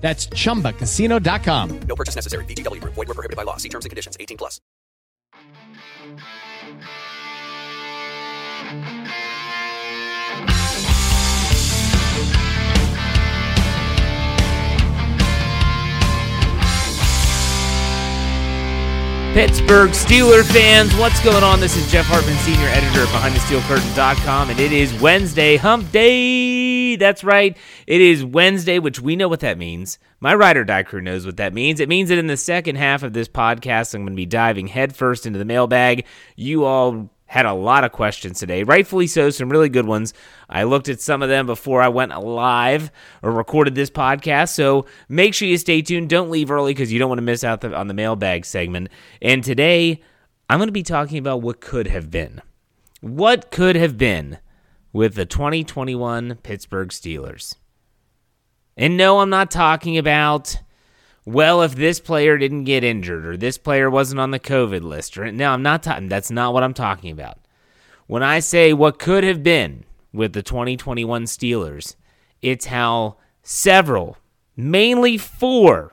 That's chumbacasino.com. No purchase necessary. VGW Group. Void were prohibited by law. See terms and conditions. 18 plus. Pittsburgh Steeler fans, what's going on? This is Jeff Hartman, senior editor of BehindTheSteelCurtain.com, and it is Wednesday, Hump Day. That's right, it is Wednesday, which we know what that means. My ride or die crew knows what that means. It means that in the second half of this podcast, I'm going to be diving headfirst into the mailbag. You all had a lot of questions today, rightfully so, some really good ones. I looked at some of them before I went live or recorded this podcast, so make sure you stay tuned. Don't leave early because you don't want to miss out on the mailbag segment. And today, I'm going to be talking about what could have been. What could have been with the 2021 Pittsburgh Steelers. And no, I'm not talking about well, if this player didn't get injured or this player wasn't on the COVID list, or no, I'm not talking. That's not what I'm talking about. When I say what could have been with the 2021 Steelers, it's how several, mainly four,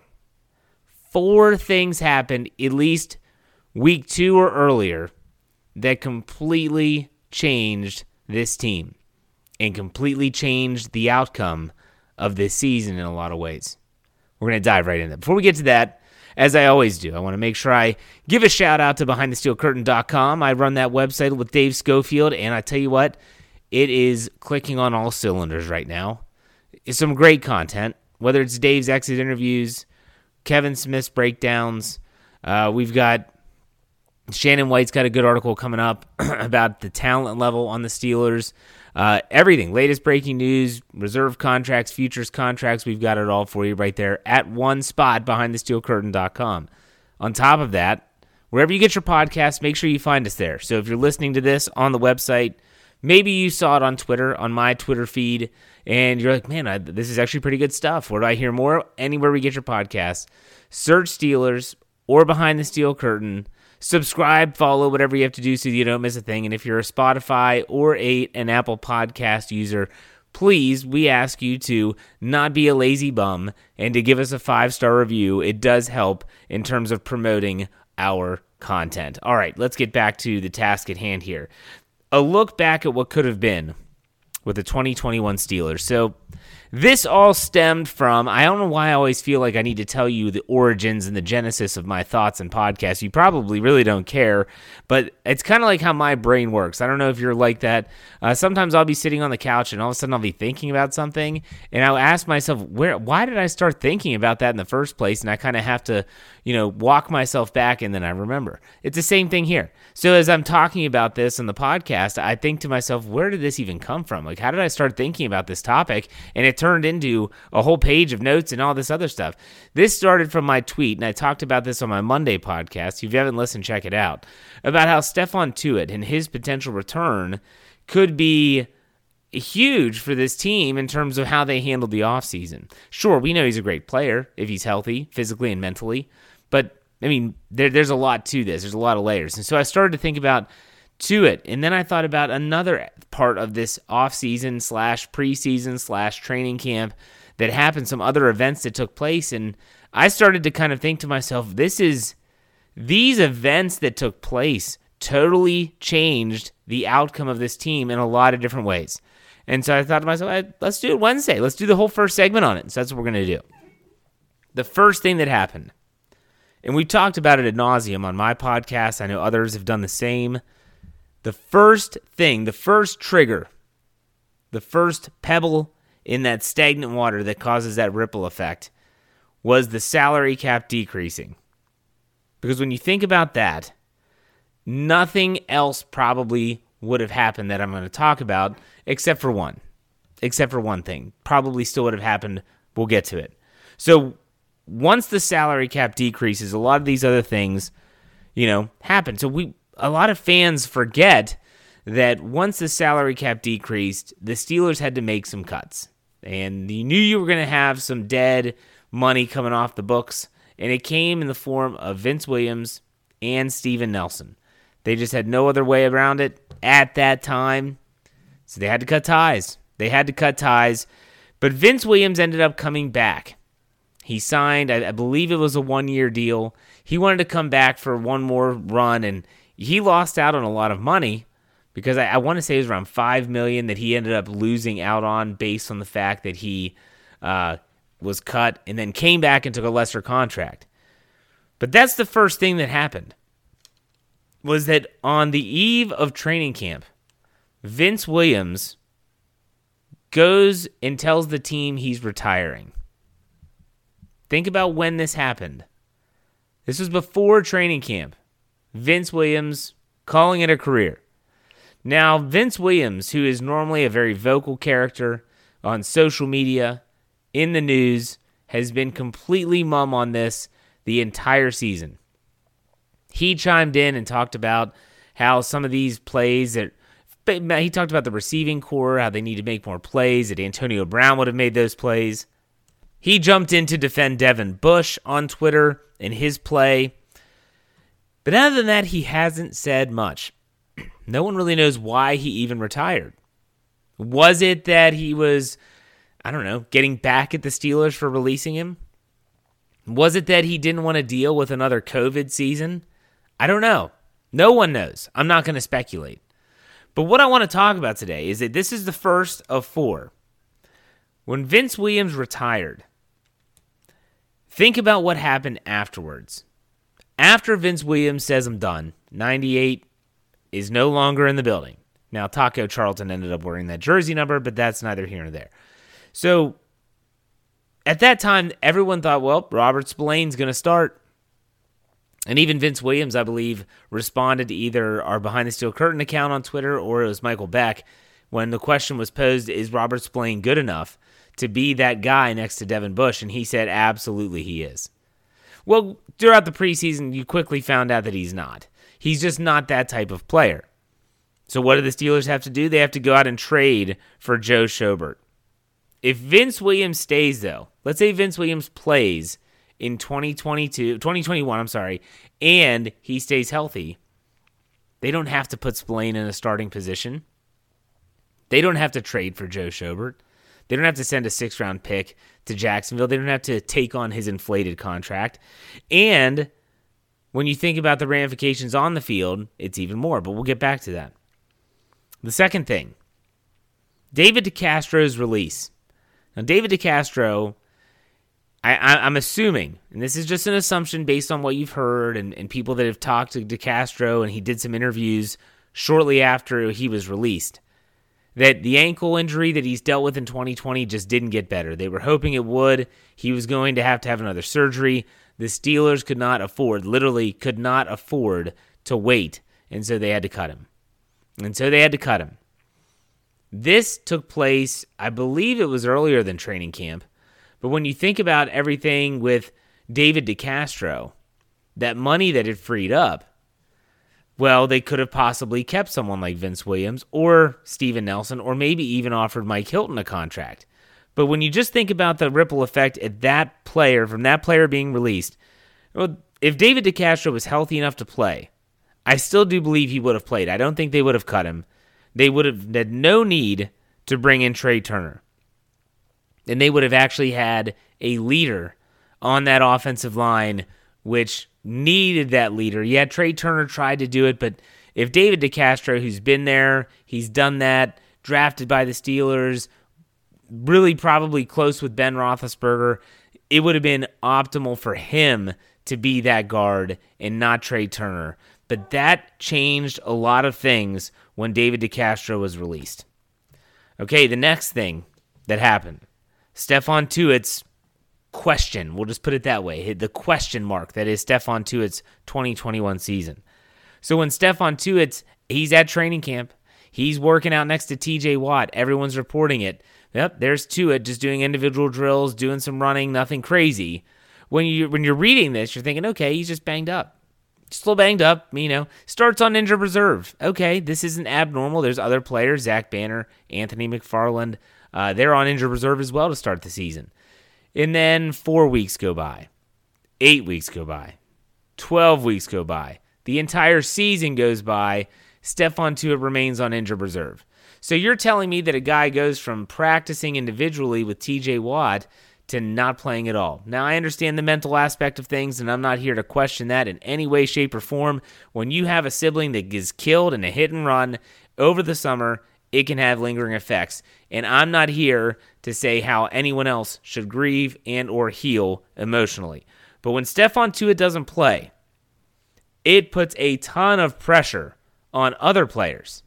four things happened at least week two or earlier that completely changed this team and completely changed the outcome of this season in a lot of ways. We're going to dive right into Before we get to that, as I always do, I want to make sure I give a shout out to BehindTheSteelCurtain.com. I run that website with Dave Schofield, and I tell you what, it is clicking on all cylinders right now. It's some great content, whether it's Dave's exit interviews, Kevin Smith's breakdowns. Uh, we've got Shannon White's got a good article coming up about the talent level on the Steelers. Uh, everything, latest breaking news, reserve contracts, futures contracts, we've got it all for you right there at one spot behind the steelcurtain.com. On top of that, wherever you get your podcast, make sure you find us there. So if you're listening to this on the website, maybe you saw it on Twitter, on my Twitter feed, and you're like, man, I, this is actually pretty good stuff. Where do I hear more? Anywhere we get your podcast, search Steelers or Behind the Steel Curtain subscribe, follow, whatever you have to do so you don't miss a thing. And if you're a Spotify or a, an Apple Podcast user, please, we ask you to not be a lazy bum and to give us a five star review. It does help in terms of promoting our content. All right, let's get back to the task at hand here. A look back at what could have been with the 2021 Steelers. So, This all stemmed from, I don't know why I always feel like I need to tell you the origins and the genesis of my thoughts and podcasts. You probably really don't care, but it's kind of like how my brain works. I don't know if you're like that. Uh, sometimes I'll be sitting on the couch and all of a sudden I'll be thinking about something and I'll ask myself, where, why did I start thinking about that in the first place? And I kind of have to, you know, walk myself back and then I remember. It's the same thing here. So as I'm talking about this in the podcast, I think to myself, where did this even come from? Like, how did I start thinking about this topic? And it turned into a whole page of notes and all this other stuff. This started from my tweet, and I talked about this on my Monday podcast. If you haven't listened, check it out. About how Stephon Tuitt and his potential return could be huge for this team in terms of how they handled the offseason. Sure, we know he's a great player if he's healthy, physically and mentally, but I mean, there, there's a lot to this. There's a lot of layers. And so I started to think about Tuitt, And then I thought about another part of this off-season slash preseason slash training camp that happened, some other events that took place. And I started to kind of think to myself, this is these events that took place totally changed the outcome of this team in a lot of different ways. And so I thought to myself, let's do it Wednesday. Let's do the whole first segment on it. So that's what we're going to do. The first thing that happened and we've talked about it ad nauseum on my podcast. I know others have done the same. The first thing, the first trigger, the first pebble in that stagnant water that causes that ripple effect was the salary cap decreasing. Because when you think about that, nothing else probably would have happened that I'm going to talk about except for one. Except for one thing. Probably still would have happened. We'll get to it. So, once the salary cap decreases, a lot of these other things, you know, happen. So we a lot of fans forget that once the salary cap decreased, the Steelers had to make some cuts. And you knew you were going to have some dead money coming off the books, and it came in the form of Vince Williams and Steven Nelson. They just had no other way around it at that time. So they had to cut ties. They had to cut ties. But Vince Williams ended up coming back. He signed, I, I believe it was a one year deal. He wanted to come back for one more run, and he lost out on a lot of money because I, I want to say it was around five million that he ended up losing out on based on the fact that he uh, was cut and then came back and took a lesser contract. But that's the first thing that happened was that on the eve of training camp, Vince Williams goes and tells the team he's retiring. Think about when this happened. This was before training camp. Vince Williams calling it a career. Now, Vince Williams, who is normally a very vocal character on social media, in the news, has been completely mum on this the entire season. He chimed in and talked about how some of these plays that he talked about the receiving corps, how they need to make more plays, that Antonio Brown would have made those plays. He jumped in to defend Devin Bush on Twitter in his play. But other than that, he hasn't said much. No one really knows why he even retired. Was it that he was, I don't know, getting back at the Steelers for releasing him? Was it that he didn't want to deal with another COVID season? I don't know. No one knows. I'm not going to speculate. But what I want to talk about today is that this is the first of four. When Vince Williams retired, Think about what happened afterwards. After Vince Williams says I'm done, 98 is no longer in the building. Now, Taco Charlton ended up wearing that jersey number, but that's neither here nor there. So, at that time, everyone thought, well, Robert Spillane's going to start. And even Vince Williams, I believe, responded to either our Behind the Steel Curtain account on Twitter or it was Michael Beck when the question was posed, is Robert Spillane good enough? To be that guy next to Devin Bush? And he said, absolutely, he is. Well, throughout the preseason, you quickly found out that he's not. He's just not that type of player. So, what do the Steelers have to do? They have to go out and trade for Joe Schobert. If Vince Williams stays, though, let's say Vince Williams plays in 2022, 2021, I'm sorry, and he stays healthy, they don't have to put Spillane in a starting position. They don't have to trade for Joe Schobert. They don't have to send a six round pick to Jacksonville. They don't have to take on his inflated contract. And when you think about the ramifications on the field, it's even more, but we'll get back to that. The second thing David DeCastro's release. Now, David DeCastro, I, I, am assuming, and this is just an assumption based on what you've heard and, and people that have talked to DeCastro, and he did some interviews shortly after he was released, that the ankle injury that he's dealt with in 2020 just didn't get better. They were hoping it would. He was going to have to have another surgery. The Steelers could not afford, literally, could not afford to wait, and so they had to cut him. And so they had to cut him. This took place, I believe it was earlier than training camp. But when you think about everything with David DeCastro, that money that it freed up, well, they could have possibly kept someone like Vince Williams or Steven Nelson, or maybe even offered Mike Hilton a contract. But when you just think about the ripple effect at that player, from that player being released, well, if David DeCastro was healthy enough to play, I still do believe he would have played. I don't think they would have cut him. They would have had no need to bring in Trey Turner. And they would have actually had a leader on that offensive line, which needed that leader. Yeah, Trey Turner tried to do it, but if David DeCastro, who's been there, he's done that, drafted by the Steelers, really probably close with Ben Roethlisberger, it would have been optimal for him to be that guard and not Trey Turner. But that changed a lot of things when David DeCastro was released. Okay, the next thing that happened Stephon Tuitt's question, we'll just put it that way, the question mark that is Stephon Tuitt's 2021 season. So when Stephon Tuitt's, he's at training camp, he's working out next to TJ Watt, everyone's reporting it. Yep, there's Tuitt just doing individual drills, doing some running, nothing crazy. When you when you're reading this, you're thinking, okay, he's just banged up still banged up, you know, starts on injured reserve. Okay, this isn't abnormal. There's other players, Zach Banner, Anthony McFarland, uh, they're on injured reserve as well to start the season. And then four weeks go by, eight weeks go by, 12 weeks go by. The entire season goes by. Stephon Tuitt remains on injured reserve. So you're telling me that a guy goes from practicing individually with TJ Watt to not playing at all. Now, I understand the mental aspect of things, and I'm not here to question that in any way, shape, or form. When you have a sibling that gets killed in a hit and run over the summer, it can have lingering effects. And I'm not here to say how anyone else should grieve and or heal emotionally. But when Stephon Tuitt doesn't play, it puts a ton of pressure on other players.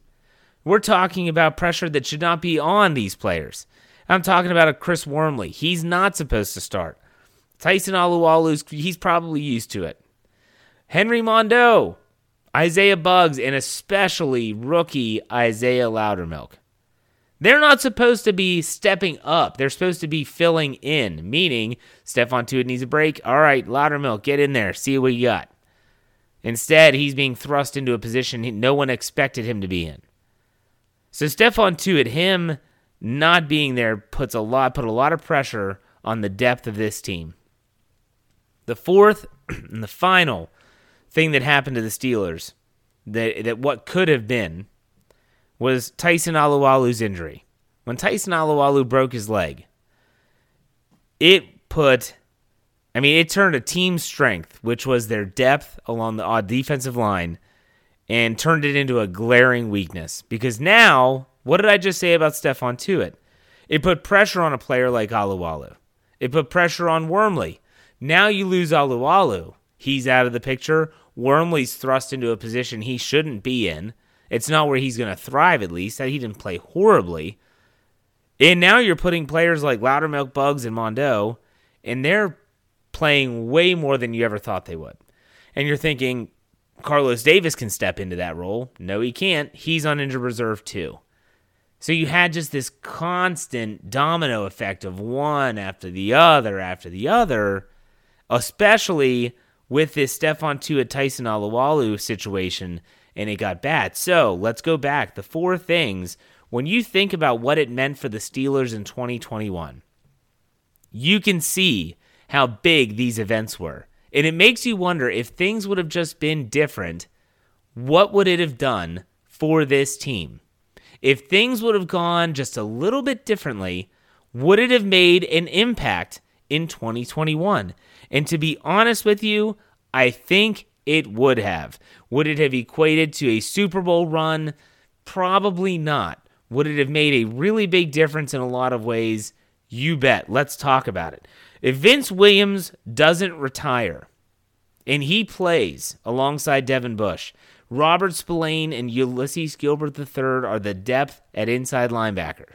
We're talking about pressure that should not be on these players. I'm talking about a Chris Wormley. He's not supposed to start. Tyson Alualu's he's probably used to it. Henry Mondeaux, Isaiah Buggs, and especially rookie Isaiah Loudermilk. They're not supposed to be stepping up. They're supposed to be filling in, meaning Stephon Tuitt needs a break. All right, Loudermilk, get in there, see what you got. Instead, he's being thrust into a position no one expected him to be in. So Stephon Tuitt, him not being there puts a lot put a lot of pressure on the depth of this team. The fourth and the final thing that happened to the Steelers that that what could have been was Tyson Alualu's injury. When Tyson Alualu broke his leg, it put I mean, it turned a team strength, which was their depth along the odd defensive line, and turned it into a glaring weakness. Because now what did I just say about Stephon Tuitt? It put pressure on a player like Alualu. It put pressure on Wormley. Now you lose Alualu. He's out of the picture. Wormley's thrust into a position he shouldn't be in. It's not where he's going to thrive, at least. That he didn't play horribly. And now you're putting players like Loudermilk Buggs and Mondeaux, and they're playing way more than you ever thought they would. And you're thinking, Carlos Davis can step into that role. No, he can't. He's on injured reserve too. So you had just this constant domino effect of one after the other after the other, especially with this Stephon Tuitt Tyson Alualu situation, and it got bad. So let's go back. The four things, when you think about what it meant for the Steelers in 2021, you can see how big these events were. And it makes you wonder if things would have just been different, what would it have done for this team? If things would have gone just a little bit differently, would it have made an impact in 2021? And to be honest with you, I think it would have. Would it have equated to a Super Bowl run? Probably not. Would it have made a really big difference in a lot of ways? You bet. Let's talk about it. If Vince Williams doesn't retire and he plays alongside Devin Bush, Robert Spillane and Ulysses Gilbert III are the depth at inside linebacker.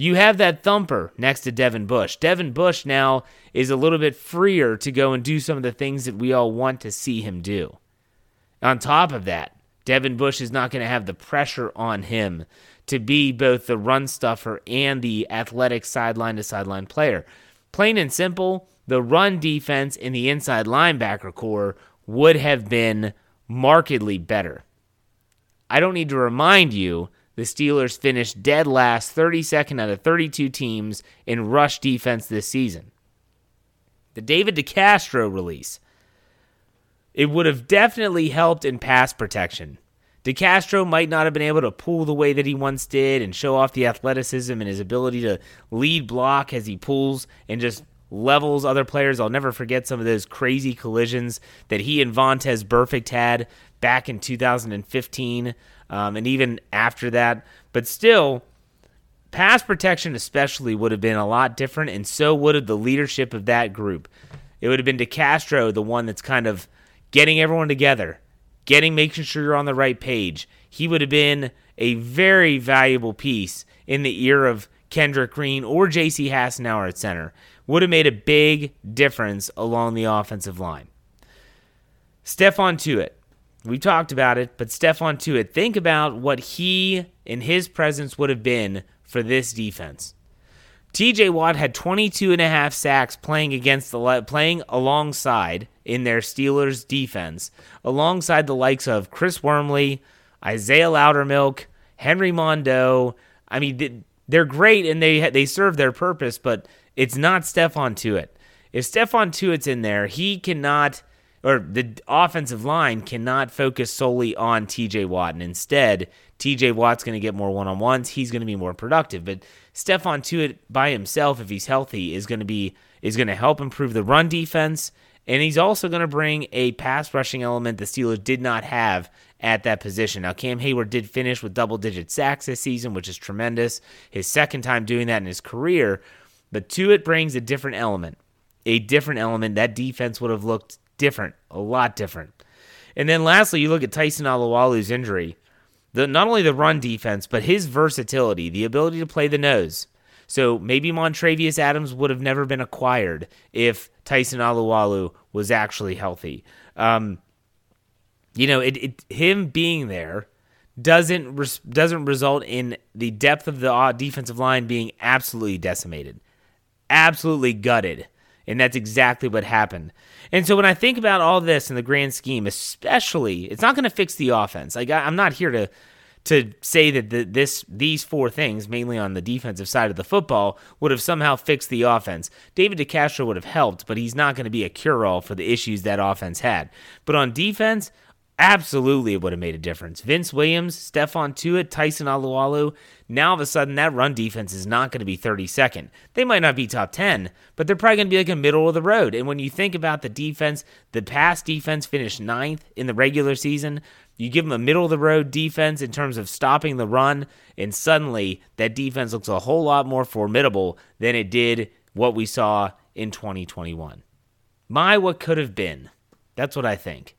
You have that thumper next to Devin Bush. Devin Bush now is a little bit freer to go and do some of the things that we all want to see him do. On top of that, Devin Bush is not going to have the pressure on him to be both the run stuffer and the athletic sideline to sideline player. Plain and simple, the run defense in the inside linebacker corps would have been markedly better. I don't need to remind you the Steelers finished dead last 32nd out of 32 teams in rush defense this season. The David DeCastro release. It would have definitely helped in pass protection. DeCastro might not have been able to pull the way that he once did and show off the athleticism and his ability to lead block as he pulls and just levels other players. I'll never forget some of those crazy collisions that he and Vontaze Burfict had back in 2015 um, and even after that. But still, pass protection especially would have been a lot different, and so would have the leadership of that group. It would have been DeCastro, the one that's kind of getting everyone together, getting making sure you're on the right page. He would have been a very valuable piece in the ear of Kendrick Green or J.C. Hassenauer at center. Would have made a big difference along the offensive line. Stephon Tuitt. We talked about it, but Stephon Tuitt, think about what he in his presence would have been for this defense. TJ Watt had 22 and a half sacks playing against the playing alongside in their Steelers defense, alongside the likes of Chris Wormley, Isaiah Loudermilk, Henry Mondeaux. I mean, they're great and they they serve their purpose, but it's not Stephon Tuitt. If Stephon Tuitt's in there, he cannot or the offensive line cannot focus solely on TJ Watt. And instead, TJ Watt's going to get more one on ones. He's going to be more productive. But Stephon Tuitt by himself, if he's healthy, is going to be is going to help improve the run defense. And he's also going to bring a pass rushing element the Steelers did not have at that position. Now, Cam Heyward did finish with double digit sacks this season, which is tremendous. His second time doing that in his career. But Tuitt brings a different element. A different element. That defense would have looked different, a lot different. And then lastly, you look at Tyson Alualu's injury. The, not only the run defense, but his versatility, the ability to play the nose. So maybe Montravius Adams would have never been acquired if Tyson Alualu was actually healthy. Um, you know, it, it, him being there doesn't res, doesn't result in the depth of the uh, defensive line being absolutely decimated, absolutely gutted. And that's exactly what happened. And so when I think about all this in the grand scheme, especially, it's not going to fix the offense. Like I, am not here to to say that the, this these four things, mainly on the defensive side of the football, would have somehow fixed the offense. David DeCastro would have helped, but he's not going to be a cure-all for the issues that offense had. But on defense, Absolutely, it would have made a difference. Vince Williams, Stephon Tuitt, Tyson Alualu. Now, all of a sudden, that run defense is not going to be 32nd. They might not be top 10, but they're probably going to be like a middle of the road. And when you think about the defense, the past defense finished ninth in the regular season. You give them a middle of the road defense in terms of stopping the run, and suddenly that defense looks a whole lot more formidable than it did what we saw in 2021. My, what could have been. That's what I think.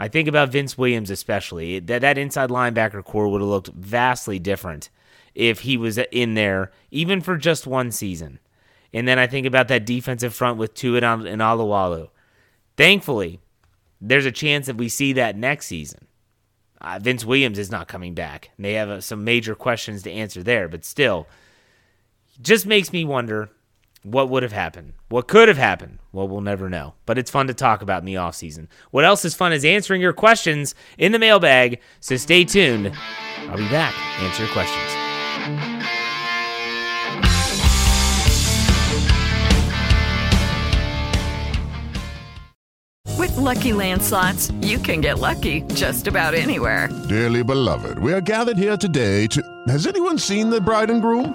I think about Vince Williams especially. That that inside linebacker corps would have looked vastly different if he was in there, even for just one season. And then I think about that defensive front with Tuitt and Alualu. Thankfully, there's a chance that we see that next season. Uh, Vince Williams is not coming back. They have uh, some major questions to answer there, but still, just makes me wonder what would have happened? What could have happened? Well, we'll never know. But it's fun to talk about in the off season. What else is fun is answering your questions in the mailbag. So stay tuned. I'll be back. Answer your questions. With lucky landslots, you can get lucky just about anywhere. Dearly beloved, we are gathered here today to. Has anyone seen the bride and groom?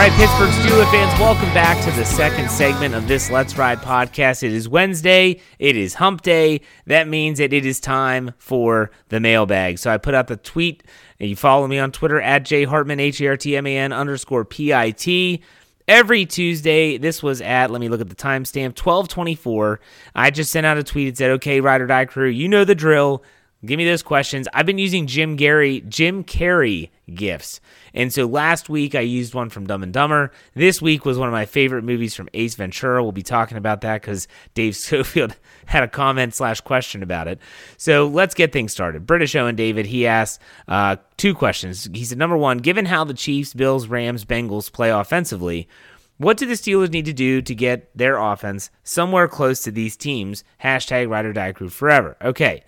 Right, Pittsburgh Steelers fans, welcome back to the second segment of this Let's Ride podcast. It is Wednesday. It is hump day. That means that it is time for the mailbag. So I put out the tweet, you follow me on Twitter at jhartman, H-E-R-T-M-A-N underscore P-I-T. Every Tuesday, this was at, let me look at the timestamp, 1224. I just sent out a tweet. It said, okay, Ride or Die crew, you know the drill. Give me those questions. I've been using Jim Gary, Jim Carrey gifts. And so last week I used one from Dumb and Dumber. This week was one of my favorite movies from Ace Ventura. We'll be talking about that because Dave Schofield had a comment slash question about it. So let's get things started. British Owen David, he asked uh, two questions. He said, number one, given how the Chiefs, Bills, Rams, Bengals play offensively, what do the Steelers need to do to get their offense somewhere close to these teams? Hashtag Ride or Die Crew forever. Okay.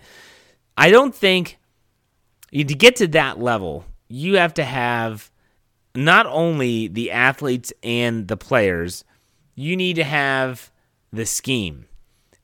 I don't think to get to that level, you have to have not only the athletes and the players, you need to have the scheme.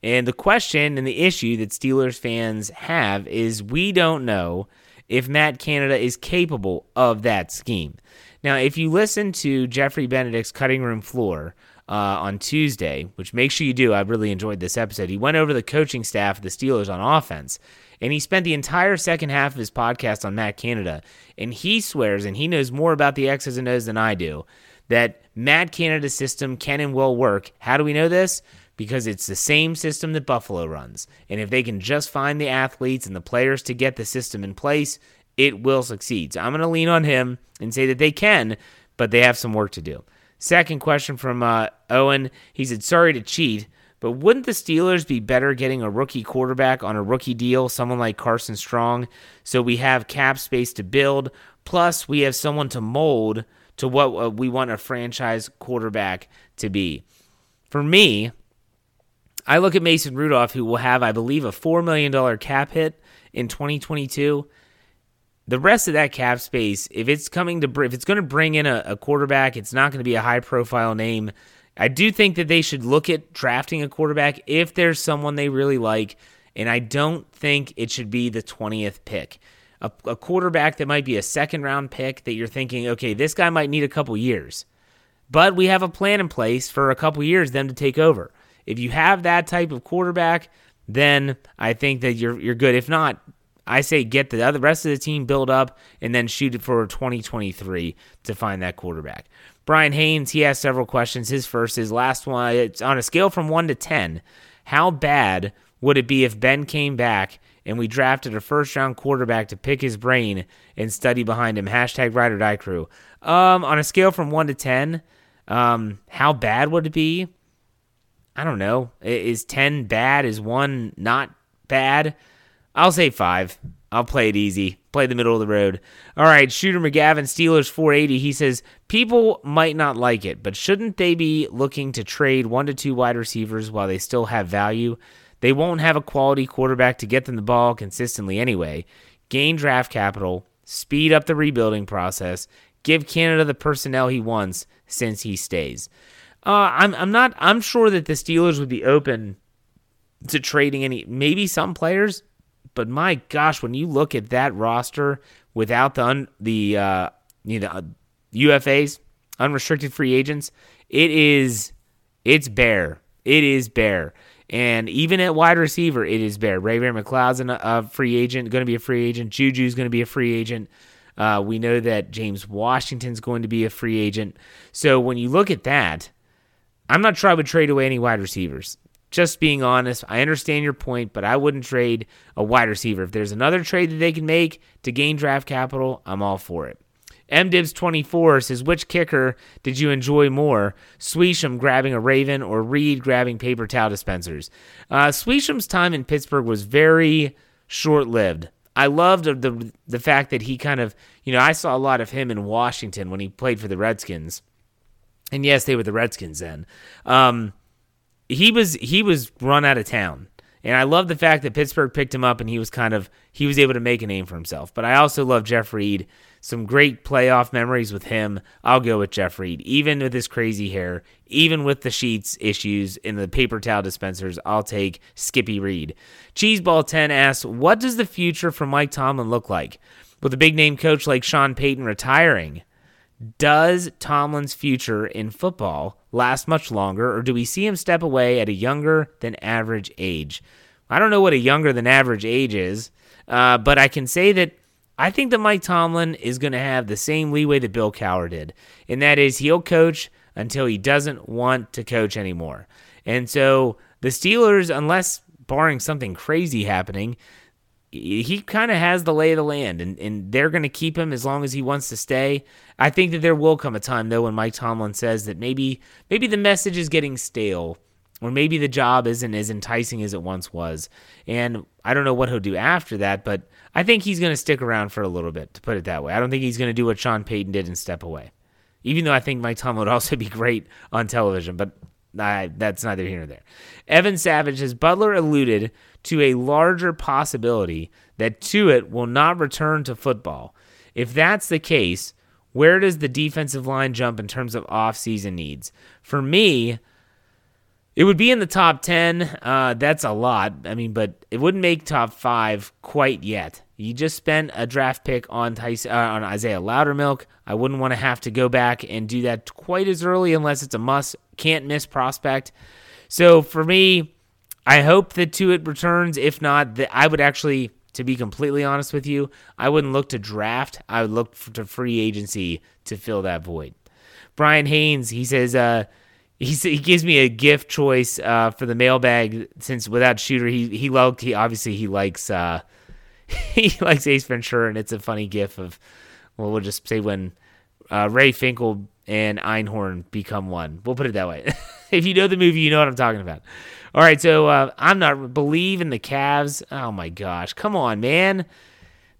And the question and the issue that Steelers fans have is we don't know if Matt Canada is capable of that scheme. Now, if you listen to Jeffrey Benedict's cutting room floor uh, on Tuesday, which make sure you do, I really enjoyed this episode. He went over the coaching staff of the Steelers on offense, and he spent the entire second half of his podcast on Matt Canada. And he swears, and he knows more about the X's and O's than I do, that Matt Canada's system can and will work. How do we know this? Because it's the same system that Buffalo runs. And if they can just find the athletes and the players to get the system in place, it will succeed. So I'm going to lean on him and say that they can, but they have some work to do. Second question from uh, Owen. He said, Sorry to cheat, but wouldn't the Steelers be better getting a rookie quarterback on a rookie deal, someone like Carson Strong, so we have cap space to build? Plus, we have someone to mold to what uh, we want a franchise quarterback to be. For me, I look at Mason Rudolph, who will have, I believe, a $4 million cap hit in 2022 the rest of that cap space, if it's coming to if it's going to bring in a, a quarterback, it's not going to be a high profile name. I do think that they should look at drafting a quarterback if there's someone they really like, and I don't think it should be the 20th pick. A, a quarterback that might be a second round pick that you're thinking, okay, this guy might need a couple years, but we have a plan in place for a couple years them to take over. If you have that type of quarterback, then I think that you're you're good. If not, I say get the other rest of the team build up and then shoot it for 2023 to find that quarterback. Brian Haynes, he has several questions. His first, his last one, it's on a scale from 1 to 10. How bad would it be if Ben came back and we drafted a first round quarterback to pick his brain and study behind him? Hashtag ride or die crew. Um, on a scale from 1 to 10, um, how bad would it be? I don't know. Is 10 bad? Is 1 not bad? I'll say five. I'll play it easy. Play the middle of the road. All right, Shooter McGavin, Steelers 480. He says people might not like it, but shouldn't they be looking to trade one to two wide receivers while they still have value? They won't have a quality quarterback to get them the ball consistently anyway. Gain draft capital, speed up the rebuilding process, give Canada the personnel he wants since he stays. Uh, I'm I'm not I'm sure that the Steelers would be open to trading any maybe some players, but my gosh, when you look at that roster without the un, the uh, you know uh, UFAs, unrestricted free agents, it is it's bare. It is bare. And even at wide receiver, it is bare. Ray Ray McCloud's a, a free agent, going to be a free agent. Juju's going to be a free agent. Uh, we know that James Washington's going to be a free agent. So when you look at that, I'm not sure I would trade away any wide receivers just being honest, I understand your point, but I wouldn't trade a wide receiver. If there's another trade that they can make to gain draft capital, I'm all for it. MDibs24 says, which kicker did you enjoy more? Suisham grabbing a Raven or Reed grabbing paper towel dispensers? Uh, time in Pittsburgh was very short lived. I loved the the fact that he kind of, you know, I saw a lot of him in Washington when he played for the Redskins. And yes, they were the Redskins then. Um, he was he was run out of town. And I love the fact that Pittsburgh picked him up and he was kind of he was able to make a name for himself. But I also love Jeff Reed. Some great playoff memories with him. I'll go with Jeff Reed. Even with his crazy hair, even with the sheets issues in the paper towel dispensers, I'll take Skippy Reed. Cheeseball10 asks, What does the future for Mike Tomlin look like? With a big name coach like Sean Payton retiring, does Tomlin's future in football last much longer, or do we see him step away at a younger than average age? I don't know what a younger than average age is, uh, but I can say that I think that Mike Tomlin is going to have the same leeway that Bill Cowher did, and that is he'll coach until he doesn't want to coach anymore. And so the Steelers, unless barring something crazy happening, he kind of has the lay of the land, and, and they're going to keep him as long as he wants to stay. I think that there will come a time though when Mike Tomlin says that maybe maybe the message is getting stale, or maybe the job isn't as enticing as it once was. And I don't know what he'll do after that, but I think he's going to stick around for a little bit, to put it that way. I don't think he's going to do what Sean Payton did and step away. Even though I think Mike Tomlin would also be great on television, but I, that's neither here nor there. Evan Savage has Butler alluded to a larger possibility that Tuitt will not return to football. If that's the case, where does the defensive line jump in terms of offseason needs? For me, it would be in the top 10. Uh, that's a lot. I mean, but it wouldn't make top five quite yet. You just spent a draft pick on uh, on Isaiah Loudermilk. I wouldn't want to have to go back and do that quite as early unless it's a must, can't miss prospect. So for me, I hope that Tuitt returns. If not, that I would actually, to be completely honest with you, I wouldn't look to draft. I would look to free agency to fill that void. Brian Haynes, he says, uh, he, he gives me a gift choice uh, for the mailbag since without shooter he he loved he obviously he likes uh, he likes Ace Ventura and it's a funny gift of well we'll just say when uh, Ray Finkle and Einhorn become one we'll put it that way if you know the movie you know what I'm talking about all right so uh, I'm not believe in the Cavs oh my gosh come on man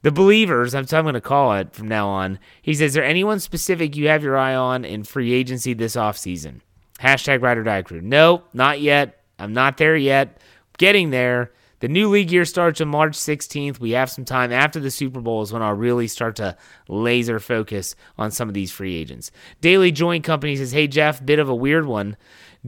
the believers I'm, I'm going to call it from now on he says is there anyone specific you have your eye on in free agency this offseason Hashtag ride or die crew. Nope, not yet. I'm not there yet. Getting there. The new league year starts on March 16th. We have some time after the Super Bowl is when I'll really start to laser focus on some of these free agents. Daily Joint Company says, Hey, Jeff, bit of a weird one.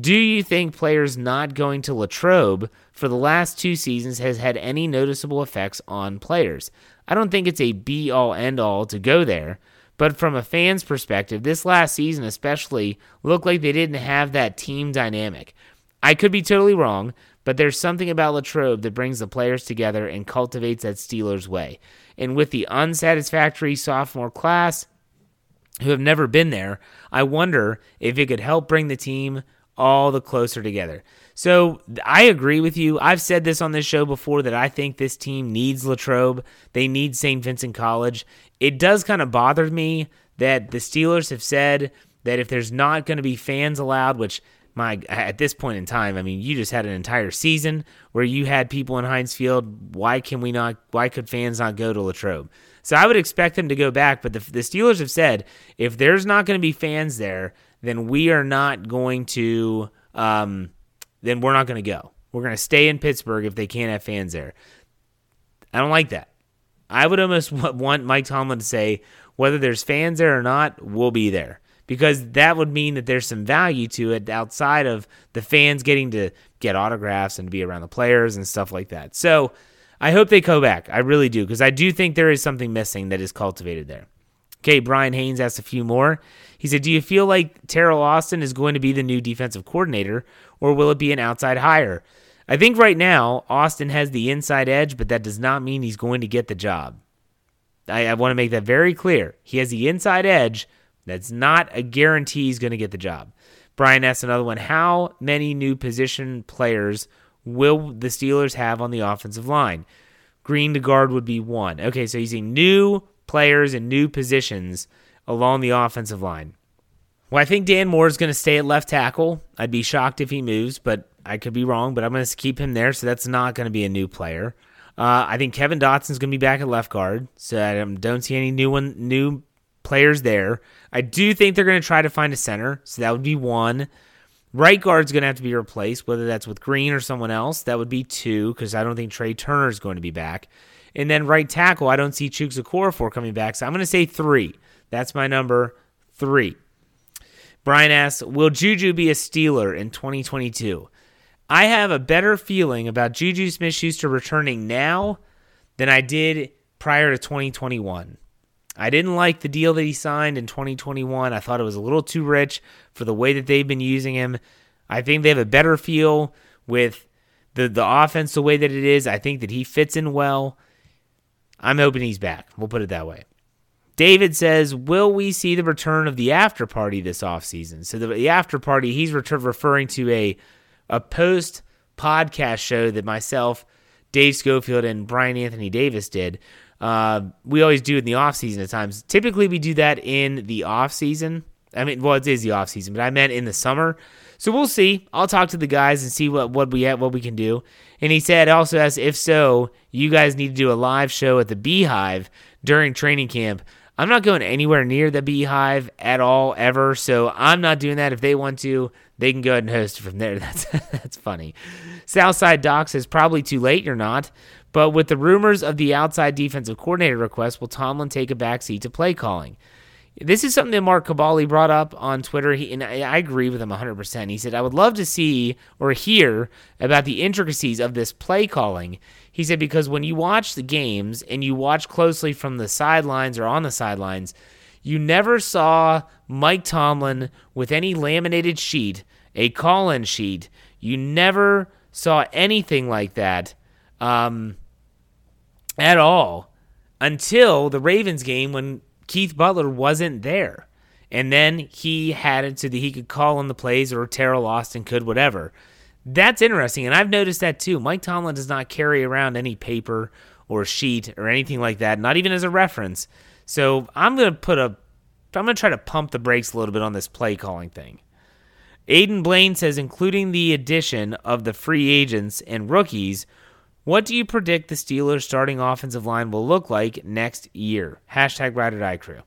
Do you think players not going to Latrobe for the last two seasons has had any noticeable effects on players? I don't think it's a be all end all to go there, but from a fan's perspective, this last season especially looked like they didn't have that team dynamic. I could be totally wrong, but there's something about Latrobe that brings the players together and cultivates that Steelers way. And with the unsatisfactory sophomore class who have never been there, I wonder if it could help bring the team all the closer together. So I agree with you. I've said this on this show before that I think this team needs Latrobe. They need St. Vincent College. It does kind of bother me that the Steelers have said that if there's not going to be fans allowed, which my at this point in time, I mean, you just had an entire season where you had people in Heinz Field. Why can we not? Why could fans not go to Latrobe? So I would expect them to go back, but the, the Steelers have said if there's not going to be fans there, then we are not going to. Um, then we're not going to go. We're going to stay in Pittsburgh if they can't have fans there. I don't like that. I would almost want Mike Tomlin to say, whether there's fans there or not, we'll be there. Because that would mean that there's some value to it outside of the fans getting to get autographs and be around the players and stuff like that. So I hope they go back. I really do. Because I do think there is something missing that is cultivated there. Okay, Brian Haynes asked a few more. He said, Do you feel like Teryl Austin is going to be the new defensive coordinator, or will it be an outside hire? I think right now, Austin has the inside edge, but that does not mean he's going to get the job. I, I want to make that very clear. He has the inside edge. That's not a guarantee he's going to get the job. Brian asked another one How many new position players will the Steelers have on the offensive line? Green to guard would be one. Okay, so a new players and new positions along the offensive line. Well, I think Dan Moore is going to stay at left tackle. I'd be shocked if he moves, but I could be wrong. But I'm going to keep him there, so that's not going to be a new player. Uh, I think Kevin Dotson's going to be back at left guard, so I don't see any new one new players there. I do think they're going to try to find a center, so that would be one. Right guard's going to have to be replaced, whether that's with Green or someone else. That would be two because I don't think Trey Turner is going to be back. And then right tackle, I don't see Chuks Okorafor coming back, so I'm going to say three. That's my number three. Brian asks, will Juju be a Steeler in 2022? I have a better feeling about Juju Smith Schuster returning now than I did prior to 2021. I didn't like the deal that he signed in 2021. I thought it was a little too rich for the way that they've been using him. I think they have a better feel with the the offense the way that it is. I think that he fits in well. I'm hoping he's back. We'll put it that way. David says, "Will we see the return of the after party this offseason?" So the, the after party, he's referring to a a post podcast show that myself, Dave Schofield, and Brian Anthony Davis did. Uh, we always do in the off season at times. Typically, we do that in the off season. I mean, well, it is the off season, but I meant in the summer. So we'll see. I'll talk to the guys and see what what we have, what we can do. And he said also as if so, you guys need to do a live show at the Beehive during training camp. I'm not going anywhere near the Beehive at all ever, so I'm not doing that. If they want to, they can go ahead and host from there. That's that's funny. Southside Doc is probably too late. You're not. But with the rumors of the outside defensive coordinator request, will Tomlin take a backseat to play calling? This is something that Mark Kaboly brought up on Twitter, he, and I agree with him 100%. He said, I would love to see or hear about the intricacies of this play calling. He said, because when you watch the games and you watch closely from the sidelines or on the sidelines, you never saw Mike Tomlin with any laminated sheet, a call in sheet. You never saw anything like that. Um, at all until the Ravens game when Keith Butler wasn't there. And then he had it so that he could call on the plays or Teryl Austin could, whatever. That's interesting. And I've noticed that too. Mike Tomlin does not carry around any paper or sheet or anything like that, not even as a reference. So I'm going to put a, I'm going to try to pump the brakes a little bit on this play calling thing. Aiden Blaine says, including the addition of the free agents and rookies, what do you predict the Steelers' starting offensive line will look like next year? Hashtag Ride or Die Crew.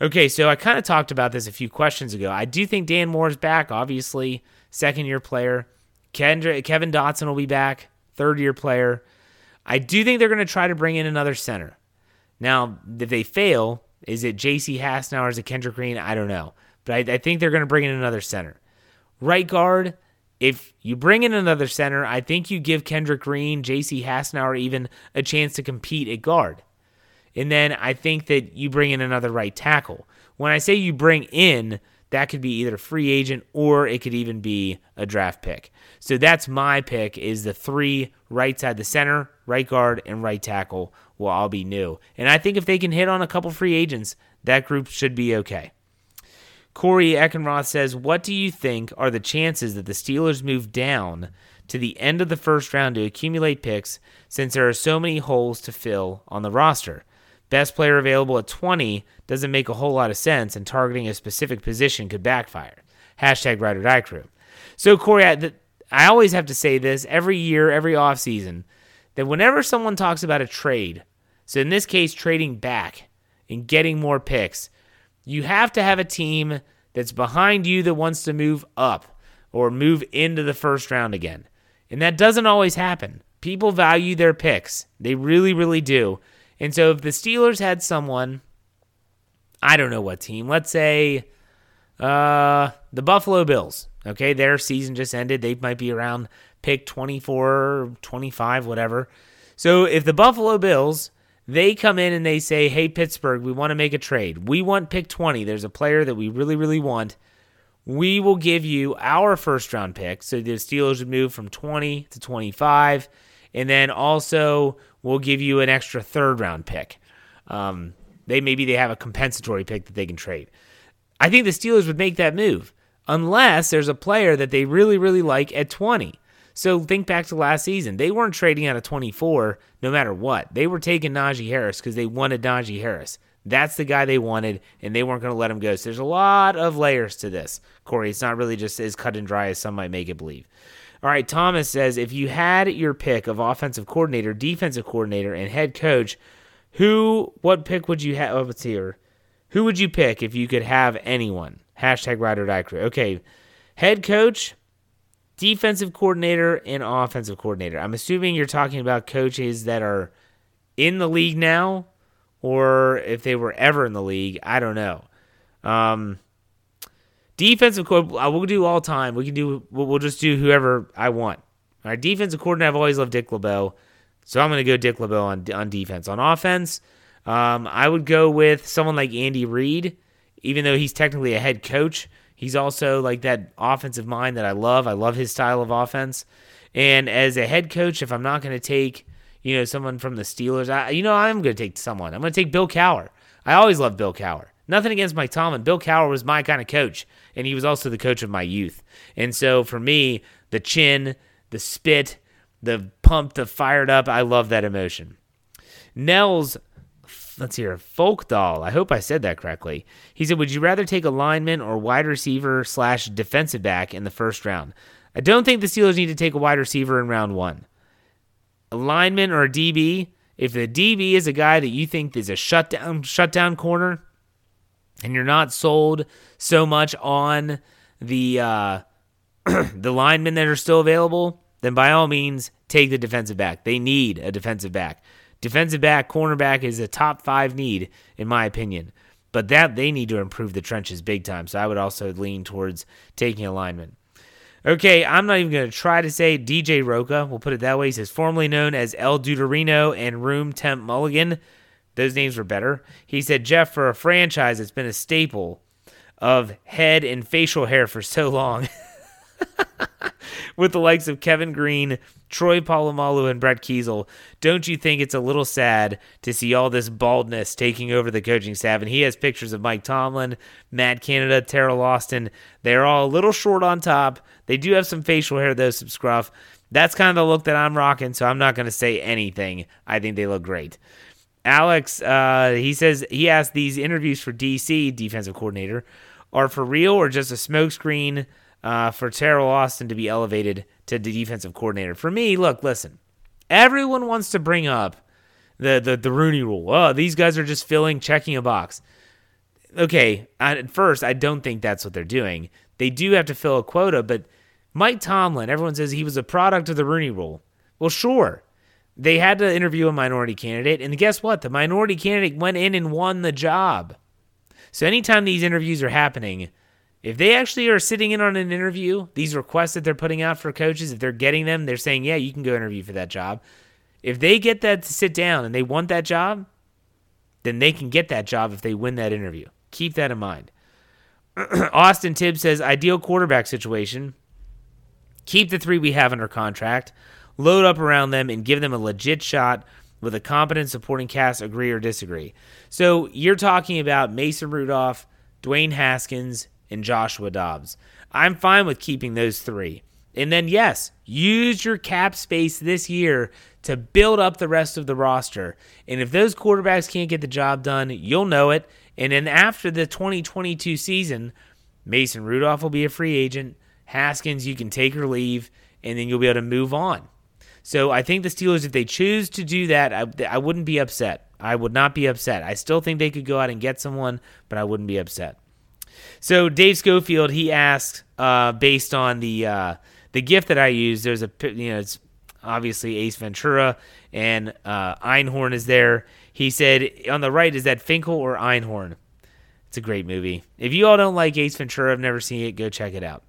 Okay, so I kind of talked about this a few questions ago. I do think Dan Moore's back, obviously, second year player. Kendra, Kevin Dotson will be back, third year player. I do think they're going to try to bring in another center. Now, if they fail, is it J.C. Hassenauer or is it Kendrick Green? I don't know. But I, I think they're going to bring in another center. Right guard, if you bring in another center, I think you give Kendrick Green, J.C. Hassenauer even a chance to compete at guard. And then I think that you bring in another right tackle. When I say you bring in, that could be either a free agent or it could even be a draft pick. So that's my pick is the three right side, the center, right guard, and right tackle will all be new. And I think if they can hit on a couple free agents, that group should be okay. Corey Eckenroth says, What do you think are the chances that the Steelers move down to the end of the first round to accumulate picks since there are so many holes to fill on the roster? Best player available at 20 doesn't make a whole lot of sense, and targeting a specific position could backfire. Hashtag Ride or Die Crew. So, Corey, I, I always have to say this every year, every offseason, that whenever someone talks about a trade, so in this case, trading back and getting more picks, you have to have a team that's behind you that wants to move up or move into the first round again. And that doesn't always happen. People value their picks. They really, really do. And so if the Steelers had someone, I don't know what team, let's say uh, the Buffalo Bills. Okay, their season just ended. They might be around pick 24, 25, whatever. So if the Buffalo Bills they come in and they say, "Hey Pittsburgh, we want to make a trade. We want pick 20. There's a player that we really really want. We will give you our first round pick." So the Steelers would move from 20 to 25, and then also we'll give you an extra third round pick. Um, they maybe they have a compensatory pick that they can trade. I think the Steelers would make that move unless there's a player that they really really like at 20. So think back to last season. They weren't trading out of 24 no matter what. They were taking Najee Harris because they wanted Najee Harris. That's the guy they wanted, and they weren't going to let him go. So there's a lot of layers to this, Corey. It's not really just as cut and dry as some might make it believe. All right, Thomas says if you had your pick of offensive coordinator, defensive coordinator, and head coach, who, what pick would you have? Oh, let's here. Who would you pick if you could have anyone? Hashtag ride or die crew. Okay, head coach. Defensive coordinator and offensive coordinator. I'm assuming you're talking about coaches that are in the league now, or if they were ever in the league. I don't know. Um, defensive coordinator, we'll do all time. We can do. We'll, we'll just do whoever I want. All right, defensive coordinator. I've always loved Dick LeBeau, so I'm going to go Dick LeBeau on on defense. On offense, um, I would go with someone like Andy Reid, even though he's technically a head coach. He's also like that offensive mind that I love. I love his style of offense. And as a head coach, if I'm not going to take, you know, someone from the Steelers, I, you know, I'm going to take someone. I'm going to take Bill Cowher. I always loved Bill Cowher. Nothing against Mike Tomlin. Bill Cowher was my kind of coach, and he was also the coach of my youth. And so for me, the chin, the spit, the pumped, the fired up, I love that emotion. Nels let's hear Folkdahl. I hope I said that correctly. He said, "Would you rather take a lineman or wide receiver slash defensive back in the first round?" I don't think the Steelers need to take a wide receiver in round one. A lineman or a DB. If the DB is a guy that you think is a shutdown shutdown corner, and you're not sold so much on the uh, the linemen that are still available, then by all means take the defensive back. They need a defensive back. Defensive back, cornerback is a top five need, in my opinion. But that they need to improve the trenches big time. So I would also lean towards taking a lineman. Okay, I'm not even going to try to say DJ Roca. We'll put it that way. He says, formerly known as El Deuterino and Room Temp Mulligan. Those names were better. He said, Jeff, for a franchise that's been a staple of head and facial hair for so long. with the likes of Kevin Greene, Troy Polamalu, and Brett Keisel, don't you think it's a little sad to see all this baldness taking over the coaching staff? And he has pictures of Mike Tomlin, Matt Canada, Teryl Austin. They're all a little short on top. They do have some facial hair, though, some scruff. That's kind of the look that I'm rocking, so I'm not going to say anything. I think they look great. Alex, uh, he says he asked these interviews for DC, defensive coordinator, are for real or just a smokescreen uh, for Teryl Austin to be elevated to the defensive coordinator. For me, look, listen, everyone wants to bring up the the, the Rooney Rule. Oh, these guys are just filling, checking a box. Okay, at first, I don't think that's what they're doing. They do have to fill a quota, but Mike Tomlin, everyone says he was a product of the Rooney Rule. Well, sure. They had to interview a minority candidate, and guess what? The minority candidate went in and won the job. So anytime these interviews are happening, if they actually are sitting in on an interview, these requests that they're putting out for coaches, if they're getting them, they're saying, yeah, you can go interview for that job. If they get that to sit down and they want that job, then they can get that job if they win that interview. Keep that in mind. Austin Tibbs says, ideal quarterback situation. Keep the three we have under contract, load up around them, and give them a legit shot with a competent supporting cast, agree or disagree. So you're talking about Mason Rudolph, Dwayne Haskins, and Joshua Dobbs. I'm fine with keeping those three. And then, yes, use your cap space this year to build up the rest of the roster. And if those quarterbacks can't get the job done, you'll know it. And then after the 2022 season, Mason Rudolph will be a free agent. Haskins, you can take or leave, and then you'll be able to move on. So I think the Steelers, if they choose to do that, I, I wouldn't be upset. I would not be upset. I still think they could go out and get someone, but I wouldn't be upset. So Dave Schofield, he asked, uh, based on the uh, the gift that I use, there's a you know it's obviously Ace Ventura and uh, Einhorn is there. He said on the right is that Finkel or Einhorn. It's a great movie. If you all don't like Ace Ventura, I've never seen it. Go check it out.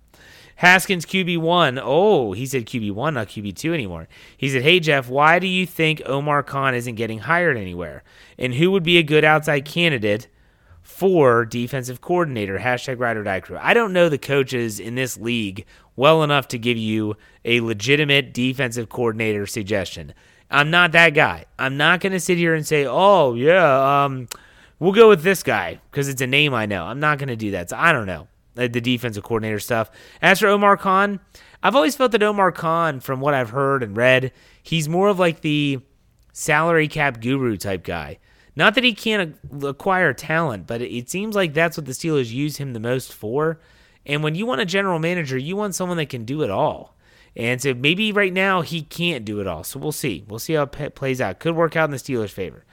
Haskins QB1. Oh, he said QB1, not QB2 anymore. He said, Hey, Jeff, why do you think Omar Khan isn't getting hired anywhere? And who would be a good outside candidate for defensive coordinator. Hashtag ride or die crew. I don't know the coaches in this league well enough to give you a legitimate defensive coordinator suggestion. I'm not that guy. I'm not going to sit here and say, oh, yeah, um, we'll go with this guy because it's a name I know. I'm not going to do that. So I don't know the defensive coordinator stuff. As for Omar Khan, I've always felt that Omar Khan, from what I've heard and read, he's more of like the salary cap guru type guy. Not that he can't acquire talent, but it seems like that's what the Steelers use him the most for. And when you want a general manager, you want someone that can do it all. And so maybe right now he can't do it all. So we'll see. We'll see how it plays out. Could work out in the Steelers' favor.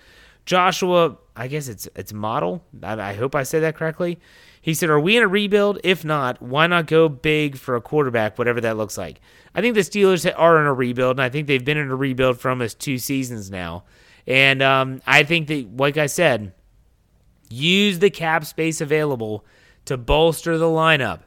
Joshua, I guess it's it's model. I, I hope I said that correctly. He said, Are we in a rebuild? If not, why not go big for a quarterback, whatever that looks like? I think the Steelers are in a rebuild, and I think they've been in a rebuild for almost two seasons now. And um, I think that, like I said, use the cap space available to bolster the lineup.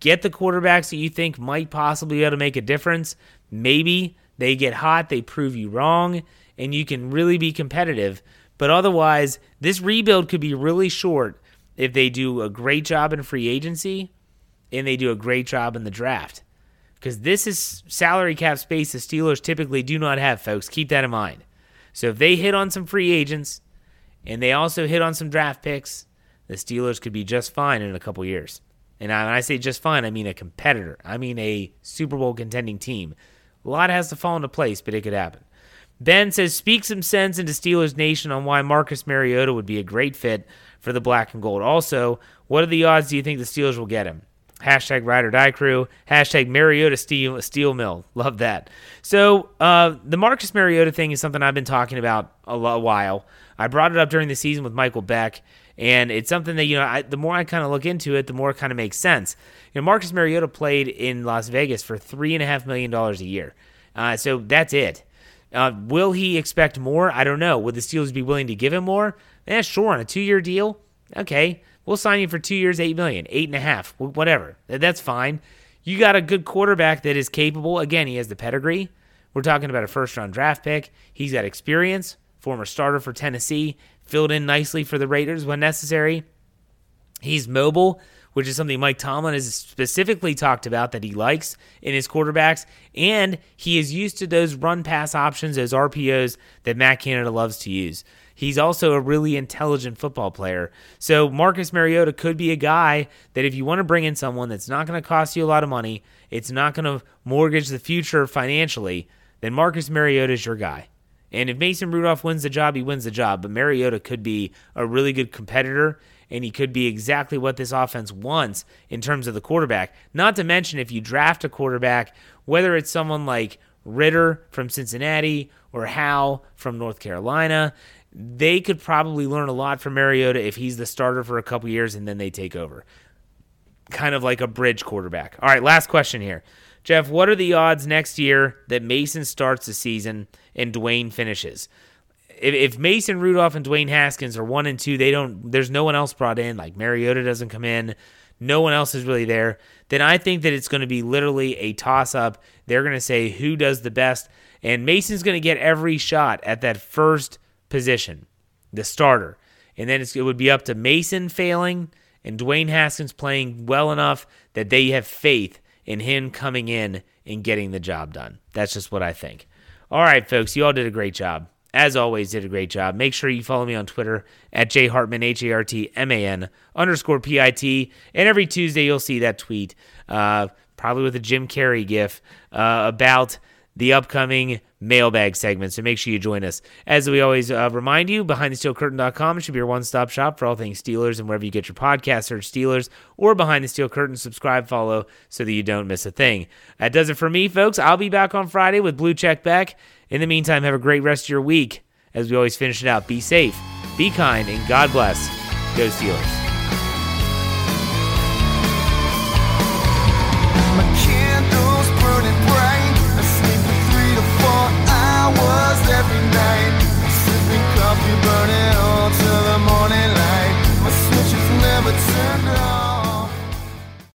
Get the quarterbacks that you think might possibly be able to make a difference. Maybe they get hot, they prove you wrong, and you can really be competitive. But otherwise, this rebuild could be really short if they do a great job in free agency and they do a great job in the draft. Because this is salary cap space the Steelers typically do not have, folks. Keep that in mind. So if they hit on some free agents and they also hit on some draft picks, the Steelers could be just fine in a couple years. And when I say just fine, I mean a competitor. I mean a Super Bowl contending team. A lot has to fall into place, but it could happen. Ben says, speak some sense into Steelers Nation on why Marcus Mariota would be a great fit for the black and gold. Also, what are the odds do you think the Steelers will get him? Hashtag ride or die crew. Hashtag Mariota steel, steel mill. Love that. So uh, the Marcus Mariota thing is something I've been talking about a, while. I brought it up during the season with Michael Beck, and it's something that you know. I, the more I kind of look into it, the more it kind of makes sense. You know, Marcus Mariota played in Las Vegas for three and a half million dollars a year, uh, so that's it. Uh, will he expect more? I don't know. Would the Steelers be willing to give him more? Yeah, sure. On a two-year deal, okay, we'll sign you for two years, eight million, eight and a half, whatever. That's fine. You got a good quarterback that is capable. Again, he has the pedigree. We're talking about a first-round draft pick. He's got experience. Former starter for Tennessee, filled in nicely for the Raiders when necessary. He's mobile which is something Mike Tomlin has specifically talked about that he likes in his quarterbacks. And he is used to those run pass options, those RPOs that Matt Canada loves to use. He's also a really intelligent football player. So Marcus Mariota could be a guy that if you want to bring in someone that's not going to cost you a lot of money, it's not going to mortgage the future financially, then Marcus Mariota is your guy. And if Mason Rudolph wins the job, he wins the job. But Mariota could be a really good competitor and he could be exactly what this offense wants in terms of the quarterback. Not to mention, if you draft a quarterback, whether it's someone like Ridder from Cincinnati or Howell from North Carolina, they could probably learn a lot from Mariota if he's the starter for a couple years and then they take over. Kind of like a bridge quarterback. All right, last question here. Jeff, what are the odds next year that Mason starts the season and Dwayne finishes? If, if Mason Rudolph and Dwayne Haskins are one and two, they don't. There's no one else brought in. Like Mariota doesn't come in. No one else is really there. Then I think that it's going to be literally a toss up. They're going to say who does the best, and Mason's going to get every shot at that first position, the starter, and then it would be up to Mason failing and Dwayne Haskins playing well enough that they have faith in him coming in and getting the job done. That's just what I think. All right, folks, you all did a great job as always, did a great job. Make sure you follow me on Twitter at jhartman, H A R T M A N underscore P I T. And every Tuesday, you'll see that tweet, uh, probably with a Jim Carrey gif, uh, about the upcoming mailbag segment. So make sure you join us. As we always uh, remind you, BehindTheSteelCurtain.com should be your one stop shop for all things Steelers and wherever you get your podcast, search Steelers or Behind the Steel Curtain. Subscribe, follow so that you don't miss a thing. That does it for me, folks. I'll be back on Friday with Blue Check Beck. In the meantime, have a great rest of your week. As we always finish it out, be safe, be kind, and God bless. Go Steelers.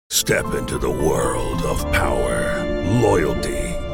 Step into the world of power, loyalty